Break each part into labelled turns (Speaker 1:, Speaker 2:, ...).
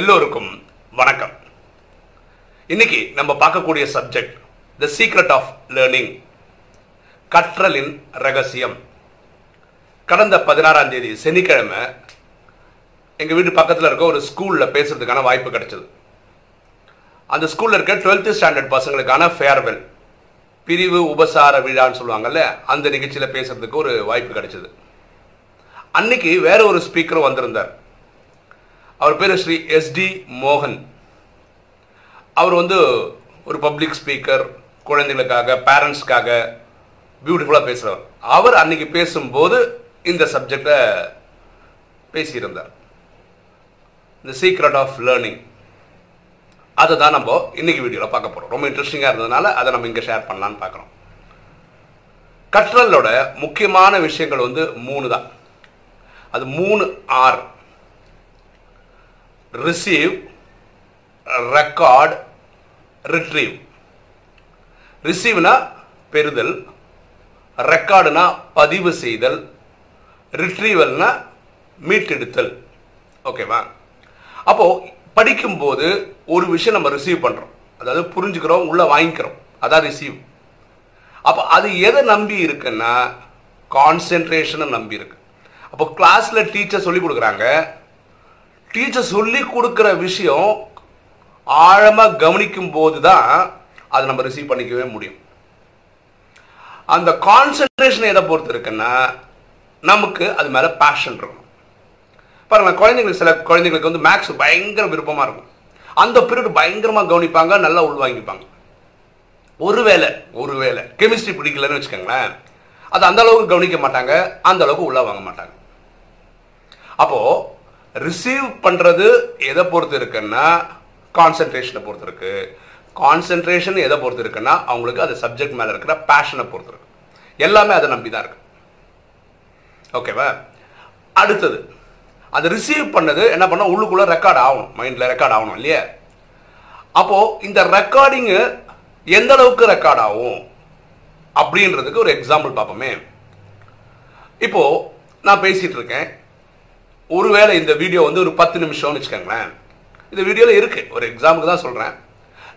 Speaker 1: எல்லோருக்கும் வணக்கம். இன்னைக்கு நம்ம பார்க்கக்கூடிய subject the secret of learning கற்றலின் ரகசியம். கடந்த பதினாறாம் தேதி சனிக்கிழமை எங்க வீட்டு பக்கத்தில் இருக்க ஒரு ஸ்கூலில் பேசுறதுக்கான வாய்ப்பு கிடைச்சது. அந்த ஸ்கூலில் இருக்க 12th ஸ்டாண்டர்ட் பசங்களுக்கான ஃபேர்வெல் பிரிவு உபசார விழான்னு சொல்லுவாங்கல்ல அந்த நிகழ்ச்சியில் பேசுறதுக்கு ஒரு வாய்ப்பு கிடைச்சது. அன்னைக்கு வேற ஒரு ஸ்பீக்கரும் வந்திருந்தார். அவர் பேர் ஸ்ரீ எஸ்டி மோகன். அவர் வந்து ஒரு பப்ளிக் ஸ்பீக்கர் குழந்தைகளுக்காக பேரண்ட்ஸ்க்காக பியூட்டிஃபுல்லாக பேசுகிறவர் அவர் அன்னைக்கு பேசும்போது இந்த சப்ஜெக்டை பேசியிருந்தார். இந்த சீக்ரெட் ஆஃப் லேர்னிங் அதை தான் நம்ம இன்னைக்கு வீடியோவில் பார்க்க போகிறோம் ரொம்ப இன்ட்ரெஸ்டிங்காக இருந்ததுனால அதை நம்ம இங்கே ஷேர் பண்ணலான்னு பார்க்குறோம். கற்றலோட முக்கியமான விஷயங்கள் வந்து மூணு தான். அது மூணு ஆர் ரிசீவ் ரெக்கார்ட் ரிட்ரீவ் ரிசீவ்னா பெறுதல் ரெக்கார்டுனா பதிவு செய்தல் ரிட்ரீவல்னா மீட்டெடுத்தல். ஓகேவா அப்போது படிக்கும்போது ஒரு விஷயம் நம்ம ரிசீவ் பண்ணுறோம் அதாவது புரிஞ்சுக்கிறோம் உள்ளே வாங்கிக்கிறோம். அதான் ரிசீவ் அப்போ அது எதை நம்பி இருக்குன்னா கான்சென்ட்ரேஷனை நம்பி இருக்கு. அப்போ கிளாஸில் டீச்சர் சொல்லி கொடுக்குறாங்க டீச்சர் சொல்லி கொடுக்குற விஷயம் ஆழமாக கவனிக்கும் போது தான் அதை நம்ம ரிசீவ் பண்ணிக்கவே முடியும். அந்த கான்சென்ட்ரேஷன் எதை பொறுத்து இருக்குன்னா நமக்கு அது மேலே பேஷன் இருக்கும். பாருங்க குழந்தைங்களுக்கு சில குழந்தைங்களுக்கு வந்து மேக்ஸ் பயங்கர விருப்பமாக இருக்கும். அந்த பீரியட் பயங்கரமாக கவனிப்பாங்க நல்லா உள்வாங்கிப்பாங்க ஒருவேளை ஒருவேளை கெமிஸ்ட்ரி பிடிக்கலன்னு வச்சுக்கோங்களேன் அது அந்த அளவுக்கு கவனிக்க மாட்டாங்க அந்த அளவுக்கு உள்ள வாங்க மாட்டாங்க. அப்போது ரிசீவ் பண்ணுறது எதை பொறுத்து இருக்குன்னா கான்சென்ட்ரேஷனை பொறுத்து இருக்கு கான்சென்ட்ரேஷன் எதை பொறுத்து இருக்குன்னா அவங்களுக்கு அந்த சப்ஜெக்ட் மேலே இருக்கிற பேஷனை பொறுத்து இருக்கு எல்லாமே அதை நம்பி தான் இருக்கு ஓகேவா அடுத்தது அது ரிசீவ் பண்ணது என்ன பண்ணால் உள்ளுக்குள்ள ரெக்கார்ட் ஆகணும். மைண்டில் ரெக்கார்ட் ஆகணும் இல்லையா? அப்போது இந்த ரெக்கார்டிங்கு எந்த அளவுக்கு ரெக்கார்ட் ஆகும்? அப்படின்றதுக்கு ஒரு எக்ஸாம்பிள் பார்ப்போமே. இப்போது நான் பேசிகிட்டு இருக்கேன். ஒருவேளை இந்த வீடியோ வந்து ஒரு பத்து நிமிஷம்னு வச்சுக்கோங்களேன். இந்த வீடியோவில் இருக்கு. ஒரு எக்ஸாம்பிள் தான் சொல்றேன்.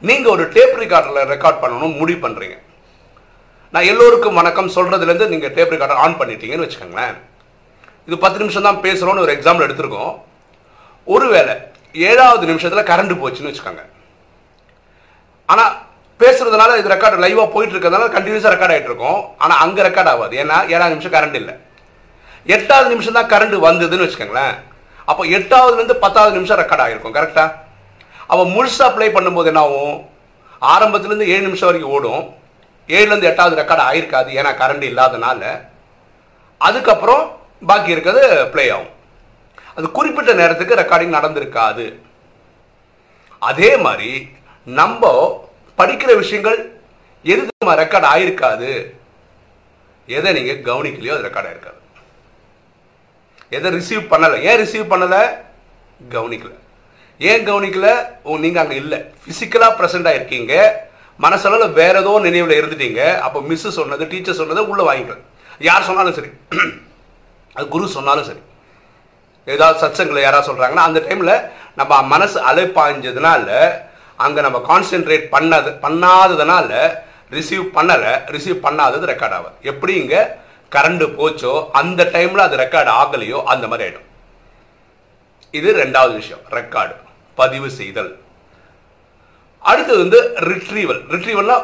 Speaker 1: நீங்க ஒரு டேப் ரெக்கார்டரில் ரெக்கார்ட் பண்ணணும் முடிவு பண்றீங்க. நான் எல்லோருக்கும் வணக்கம். சொல்கிறதுலேருந்து நீங்க டேப் ரெக்கார்டர் ஆன் பண்ணிட்டீங்கன்னு வச்சுக்கோங்களேன். இது பத்து நிமிஷம் தான் பேசுறோம்னு ஒரு எக்ஸாம்பிள் எடுத்திருக்கோம். ஒருவேளை ஏழாவது நிமிஷத்துல கரண்ட் போச்சுன்னு வச்சுக்கோங்க. ஆனா பேசுறதுனால இது ரெக்கார்ட் லைவா போயிட்டு இருக்கிறதுனால கண்டினியூஸா ரெக்கார்ட் ஆயிட்டு இருக்கும். ஆனா அங்க ரெக்கார்ட் ஆகாது. ஏன்னா ஏழாவது நிமிஷம் கரண்ட் இல்லை. எட்டாவது நிமிஷம் தான் கரண்ட் வந்ததுன்னு வச்சுக்கோங்களேன். அப்போ எட்டாவதுலேருந்து பத்தாவது நிமிஷம் ரெக்கார்ட் ஆகிருக்கும் கரெக்டாக அப்போ முழுசாக ப்ளே பண்ணும்போது என்ன ஆகும் ஆரம்பத்துலேருந்து ஏழு நிமிஷம் வரைக்கும் ஓடும். ஏழுலேருந்து எட்டாவது ரெக்கார்ட் ஆகிருக்காது ஏன்னா கரண்ட் இல்லாதனால. அதுக்கப்புறம் பாக்கி இருக்கிறது ப்ளே ஆகும். அது குறிப்பிட்ட நேரத்துக்கு ரெக்கார்டிங் நடந்திருக்காது. அதே மாதிரி நம்ம படிக்கிற விஷயங்கள் எது ரெக்கார்ட் ஆயிருக்காது எதை நீங்கள் கவனிக்கலையோ அது ரெக்கார்ட் ஆயிருக்காது எதை ரிசீவ் பண்ணலை? ஏன் ரிசீவ் பண்ணலை? கவனிக்கல. ஏன் கவனிக்கல? ஓ, அங்கே இல்லை. ஃபிசிக்கலாக பிசிக்கலா இருக்கீங்க. மனசளவில் வேற ஏதோ நினைவில் இருந்துட்டீங்க. அப்போ மிஸ் சொன்னது டீச்சர் சொன்னதை உள்ளே வாங்கிக்கல யார் சொன்னாலும் சரி. அது குரு சொன்னாலும் சரி. ஏதாவது சச்சங்களை யாராவது சொல்கிறாங்கன்னா அந்த டைமில் நம்ம மனசு அலைப்பாய்ஞ்சதுனால அங்கே நம்ம கான்சென்ட்ரேட் பண்ணது பண்ணாததுனால ரிசீவ் பண்ணலை ரிசீவ் பண்ணாதது ரெக்கார்ட் ஆகும் எப்படி இங்கே கரண்ட் போச்சோ அந்த டைம்ல அது ரெக்கார்டு ஆகலையோ அந்த மாதிரி ஆயிடும். இது ரெண்டாவது விஷயம் ரெக்கார்டு பதிவு செய்தல். அடுத்தது வந்து ரிட்ரீவல் ரிட்ரீவல்னா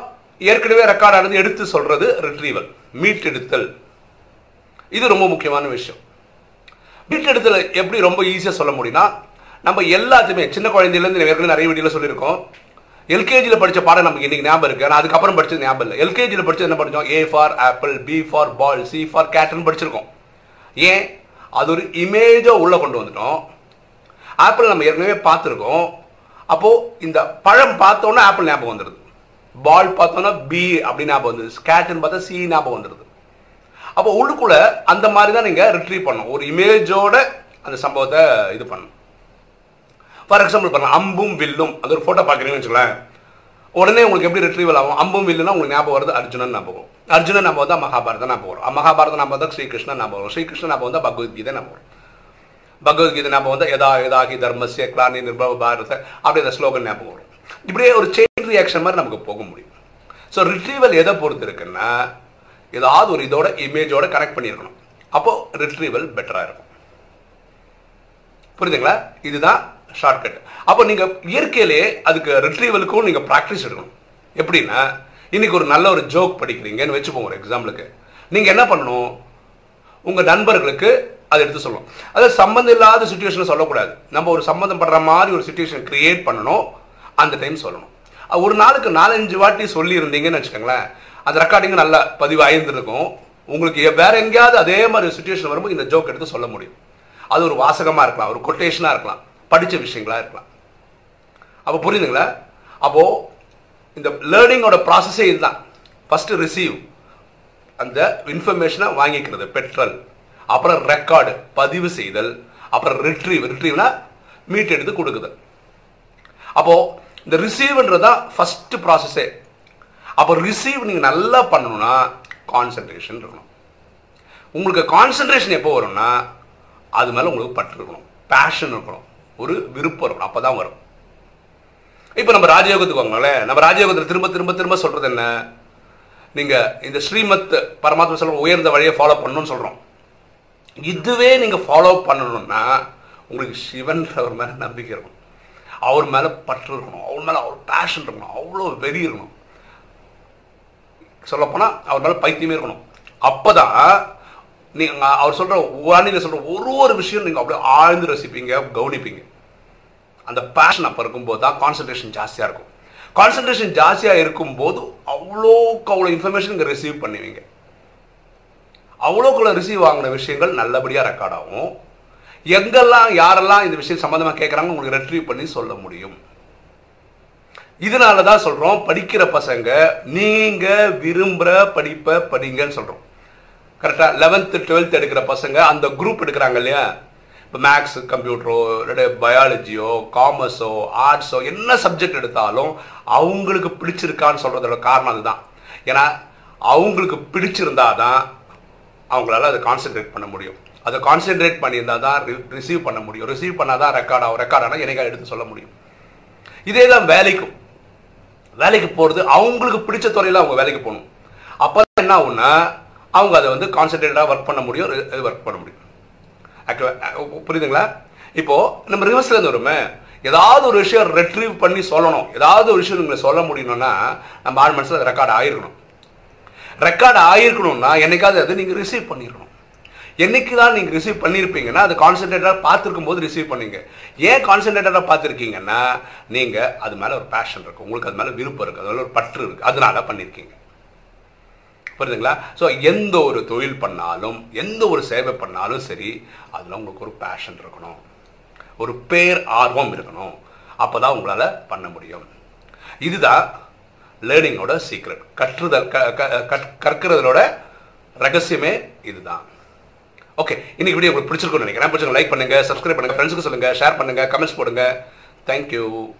Speaker 1: ஏற்கனவே ரெக்கார்ட் ஆனது எடுத்து சொல்றது ரிட்ரீவல் மீட்டெடுத்தல். இது ரொம்ப முக்கியமான விஷயம். மீட்டெடுத்தல் எப்படி ரொம்ப ஈஸியாக சொல்ல முடியும்னா நம்ம எல்லாத்தையுமே சின்ன குழந்தையிலேருந்து ஏற்கனவே நிறைய வீடியோவில் சொல்லியிருக்கோம். எல்கேஜியில் படித்த பாடம் நமக்கு இன்றைக்கி ஞாபகம் இருக்குது ஆனால் அதுக்கப்புறம் படித்தது ஞாபகம் இல்லை. எல்கேஜியில் படிச்சது என்ன படித்தோம் A for apple B for ball C for கேட்னு படிச்சிருக்கோம். ஏன்? அது ஒரு இமேஜாக உள்ளே கொண்டு வந்துட்டோம். ஆப்பிள் நம்ம ஏற்கனவே பார்த்துருக்கோம். அப்போது இந்த பழம் பார்த்தோன்னா ஆப்பிள் ஞாபகம் வந்துடுது பால் பார்த்தோன்னா பி அப்படின்னு ஞாபகம் வந்துடுது ஸ்கேட்னு பார்த்தா சி ஞாபகம் வந்துடுது அப்போ உள்ளுக்குள்ளே அந்த மாதிரி தான் நீங்கள் ரிட்ரீவ் பண்ணணும். ஒரு இமேஜோட அந்த சம்பவத்தை இது பண்ணணும். ஃபார் எக்ஸாம்பிள் பண்ணலாம் அம்பும் வில்லும். அந்த ஒரு ஃபோட்டோ பார்க்குறீங்கன்னு வச்சுக்கோங்களேன். உடனே உங்களுக்கு எப்படி ரிட்ரீவல் ஆகும்? அம்பும் வில்லுனா உங்களுக்கு ஞாபகம் வருது அர்ஜுனன் ஞாபகம் அர்ஜுனன் ஞாபகம் தான் மகாபாரதம் ஞாபகம் வரும். மகாபாரதம் ஞாபகம் தான் ஸ்ரீகிருஷ்ணன் ஞாபகம் வரும். ஸ்ரீகிருஷ்ணன் ஞாபகம் தான் பகவத்கீதை ஞாபகம் வரும். பகவத்கீதை ஞாபகம் வந்து எதா எதாகி தர்மசிய கிளானி நிர்பவ பாரத அப்படி அந்த ஸ்லோகன் ஞாபகம் வரும். இப்படியே ஒரு செயின் ரியாக்ஷன் மாதிரி நமக்கு போக முடியும். ஸோ ரிட்ரீவல் எதை பொறுத்து இருக்குன்னா ஏதாவது ஒரு இதோட இமேஜோட கனெக்ட் பண்ணியிருக்கணும். அப்போ ரிட்ரீவல் பெட்டராக இருக்கும். புரியுதுங்களா? இதுதான் ஷார்ட்கட் அப்போ நீங்கள் இயற்கையிலே அதுக்கு ரிட்ரீவலுக்கும் நீங்கள் ப்ராக்டிஸ் எடுக்கணும். எப்படின்னா இன்னைக்கு ஒரு நல்ல ஒரு ஜோக் படிக்கிறீங்கன்னு வச்சுப்போம் ஒரு எக்ஸாம்பிளுக்கு நீங்கள் என்ன பண்ணணும்? உங்கள் நண்பர்களுக்கு அதை எடுத்து சொல்லணும். அதாவது சம்மந்தம் இல்லாத சுச்சுவேஷனை சொல்லக்கூடாது. நம்ம ஒரு சம்மந்தம் படுற மாதிரி ஒரு சுச்சுவேஷன் க்ரியேட் பண்ணணும். அந்த டைம் சொல்லணும். ஒரு நாளுக்கு நாலஞ்சு வாட்டி சொல்லியிருந்தீங்கன்னு வச்சுக்கோங்களேன் அந்த ரெக்கார்டிங் நல்லா பதிவு ஆயிருந்திருக்கும் உங்களுக்கு வேற எங்கேயாவது அதே மாதிரி சுச்சுவேஷன் வரும்போது இந்த ஜோக் எடுத்து சொல்ல முடியும். அது ஒரு வாசகமாக இருக்கலாம் ஒரு கொட்டேஷனாக இருக்கலாம். படித்த விஷயங்களா இருக்கலாம். அப்போ புரியுதுங்களா? அப்போது இந்த லேர்னிங்கோட ப்ராசஸே இதுதான். ஃபஸ்ட்டு ரிசீவ் அந்த இன்ஃபர்மேஷனை வாங்கிக்கிறது. பெட்ரல் அப்புறம் ரெக்கார்டு பதிவு செய்தல். அப்புறம் ரிட்ரீவ் ரிட்ரீவ்னா மீட் எடுத்து கொடுக்குது அப்போது இந்த ரிசீவ்ன்றது தான் ஃபஸ்ட்டு ப்ராசஸே அப்போ ரிசீவ் நீங்கள் நல்லா பண்ணணும்னா கான்சென்ட்ரேஷன் இருக்கணும். உங்களுக்கு கான்சென்ட்ரேஷன் எப்போ வரும்னா அது மேலே உங்களுக்கு பற்று இருக்கணும். பேஷன் இருக்கணும். ஒரு விருப்பம். இருக்கணும் அப்போ தான் வரும். இப்போ நம்ம ராஜயோகத்துக்கு வாங்கினாலே நம்ம ராஜயோகத்தில் திரும்ப திரும்ப திரும்ப சொல்கிறது என்ன? நீங்கள் இந்த ஸ்ரீமத் பரமாத்மா சொல்ற உயர்ந்த வழியை ஃபாலோ பண்ணணும்னு சொல்கிறோம் இதுவே நீங்கள் ஃபாலோ பண்ணணும்னா உங்களுக்கு சிவன்றவர் மேலே நம்பிக்கை இருக்கணும். அவர் மேலே பற்று இருக்கணும். அவர் மேலே அவர் பேஷன் இருக்கணும். அவ்வளோ வெறி இருக்கணும். சொல்லப்போனால் அவர் மேலே பைத்தியமே இருக்கணும். அப்போ தான் நீங்கள் அவர் சொல்கிற வானிலை சொல்கிற ஒரு ஒரு விஷயம் நீங்கள் அப்படியே ஆழ்ந்து ரசிப்பீங்க கவனிப்பீங்க. அந்த பேஷன் அப்போ இருக்கும்போது தான் கான்சன்ட்ரேஷன் ஜாஸ்தியாக இருக்கும். கான்சன்ட்ரேஷன் ஜாஸ்தியாக இருக்கும்போது அவ்வளோக்கு அவ்வளோ இன்ஃபர்மேஷன் நீங்கள் ரிசீவ் பண்ணுவீங்க. அவ்வளோக்குள்ள ரிசீவ் ஆகின விஷயங்கள் நல்லபடியாக ரெக்கார்ட் ஆகும். எங்கெல்லாம் யாரெல்லாம் இந்த விஷயம் சம்மந்தமாக கேட்குறாங்க உங்களுக்கு ரெட்ரீவ் பண்ணி சொல்ல முடியும். இதனால தான் சொல்கிறோம் படிக்கிற பசங்க நீங்கள் விரும்புகிற படிப்பை படிங்கன்னு சொல்கிறோம் கரெக்டாக லெவன்த்து டுவெல்த் எடுக்கிற பசங்க அந்த குரூப் எடுக்கிறாங்க இல்லையா? இப்போ மேக்ஸ் கம்ப்யூட்டரோ இல்லாட்டி பயாலஜியோ காமர்ஸோ ஆர்ட்ஸோ என்ன சப்ஜெக்ட் எடுத்தாலும் அவங்களுக்கு பிடிச்சிருக்கான்னு சொல்கிறதோட காரணம் அதுதான். ஏன்னா அவங்களுக்கு பிடிச்சிருந்தா தான் அவங்களால அதை கான்சென்ட்ரேட் பண்ண முடியும். அதை கான்சென்ட்ரேட் பண்ணியிருந்தா தான் ரிசீவ் பண்ண முடியும். ரிசீவ் பண்ணால் தான் ரெக்கார்ட் ஆகும். ரெக்கார்ட் ஆனால் என்னைக்கா எடுத்து சொல்ல முடியும்? இதே தான் வேலைக்கும். வேலைக்கு போகிறது அவங்களுக்கு பிடிச்ச துறையில் அவங்க வேலைக்கு போகணும். அப்போ என்ன ஆகும்னா அவங்க அதை வந்து கான்சென்ட்ரேட்டாக ஒர்க் பண்ண முடியும் ஒர்க் பண்ண முடியும். ஆக்சுவலாக புரியுதுங்களா? இப்போது நம்ம ரிவர்ஸ்லேருந்து வருமே ஏதாவது ஒரு விஷயம் ரெட்ரீவ் பண்ணி சொல்லணும். ஏதாவது ஒரு விஷயம் நீங்கள் சொல்ல முடியணும்னா நம்ம ஆள் மனசில் அது ரெக்கார்ட் ஆகிருக்கணும் ரெக்கார்ட் ஆகிருக்கணும்னா என்னைக்காவது அது நீங்கள் ரிசீவ் பண்ணிருக்கணும். என்னைக்கு தான் நீங்கள் ரிசீவ் பண்ணியிருப்பீங்கன்னா அது கான்சென்ட்ரேட்டடாக பார்த்துருக்கும் போது ரிசீவ் பண்ணீங்க. ஏன் கான்சென்ட்ரேட்டடாக பார்த்துருக்கீங்கன்னா நீங்கள் அது மேலே ஒரு பேஷன் இருக்குது உங்களுக்கு அது மேலே விருப்பம் இருக்குது அது மேலே ஒரு பற்று இருக்குது அதனால பண்ணியிருக்கீங்க புரியுதுங்களா? ஸோ எந்த ஒரு தொழில் பண்ணாலும் எந்த ஒரு சேவை பண்ணாலும் சரி அதில் உங்களுக்கு ஒரு பேஷன் இருக்கணும். ஒரு பேர் ஆர்வம் இருக்கணும். அப்போ தான் உங்களால் பண்ண முடியும். இதுதான் லேர்னிங்கோட சீக்ரெட் கற்றுதல் க க- கற்கிறதோட ரகசியமே இதுதான். ஓகே இன்னைக்கு வீடியோ உங்களுக்கு பிடிச்சிருக்கும்னு நினைக்கிறேன். பிடிச்சிருக்கோம் லைக் பண்ணுங்கள் சப்ஸ்கிரைப் பண்ணுங்கள் ஃப்ரெண்ட்ஸுக்கு சொல்லுங்க ஷேர் பண்ணுங்கள் கமெண்ட்ஸ் போடுங்க. தேங்க்யூ